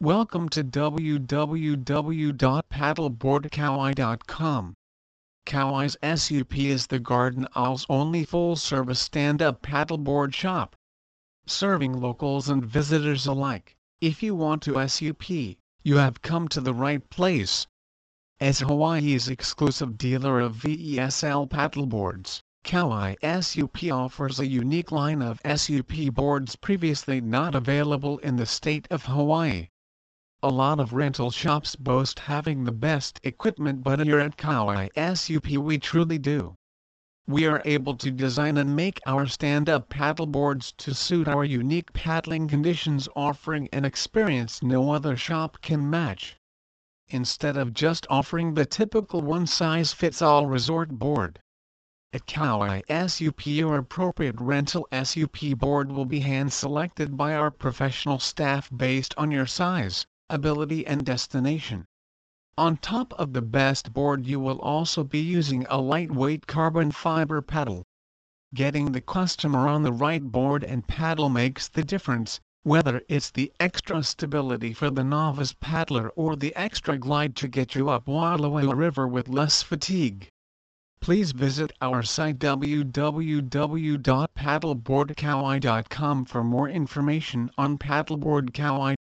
Welcome to www.paddleboardkauai.com. Kauai's SUP is the Garden Isle's only full-service stand-up paddleboard shop. Serving locals and visitors alike, if you want to SUP, you have come to the right place. As Hawaii's exclusive dealer of VESL paddleboards, Kauai SUP offers a unique line of SUP boards previously not available in the state of Hawaii. A lot of rental shops boast having the best equipment but here at Kauai SUP we truly do. We are able to design and make our stand-up paddleboards to suit our unique paddling conditions offering an experience no other shop can match. Instead of just offering the typical one-size-fits-all resort board. At Kauai SUP your appropriate rental SUP board will be hand-selected by our professional staff based on your size, ability and destination. On top of the best board you will also be using a lightweight carbon fiber paddle. Getting the customer on the right board and paddle makes the difference, whether it's the extra stability for the novice paddler or the extra glide to get you up Wailua River with less fatigue. Please visit our site www.paddleboardkauai.com for more information on Paddleboard Kauai.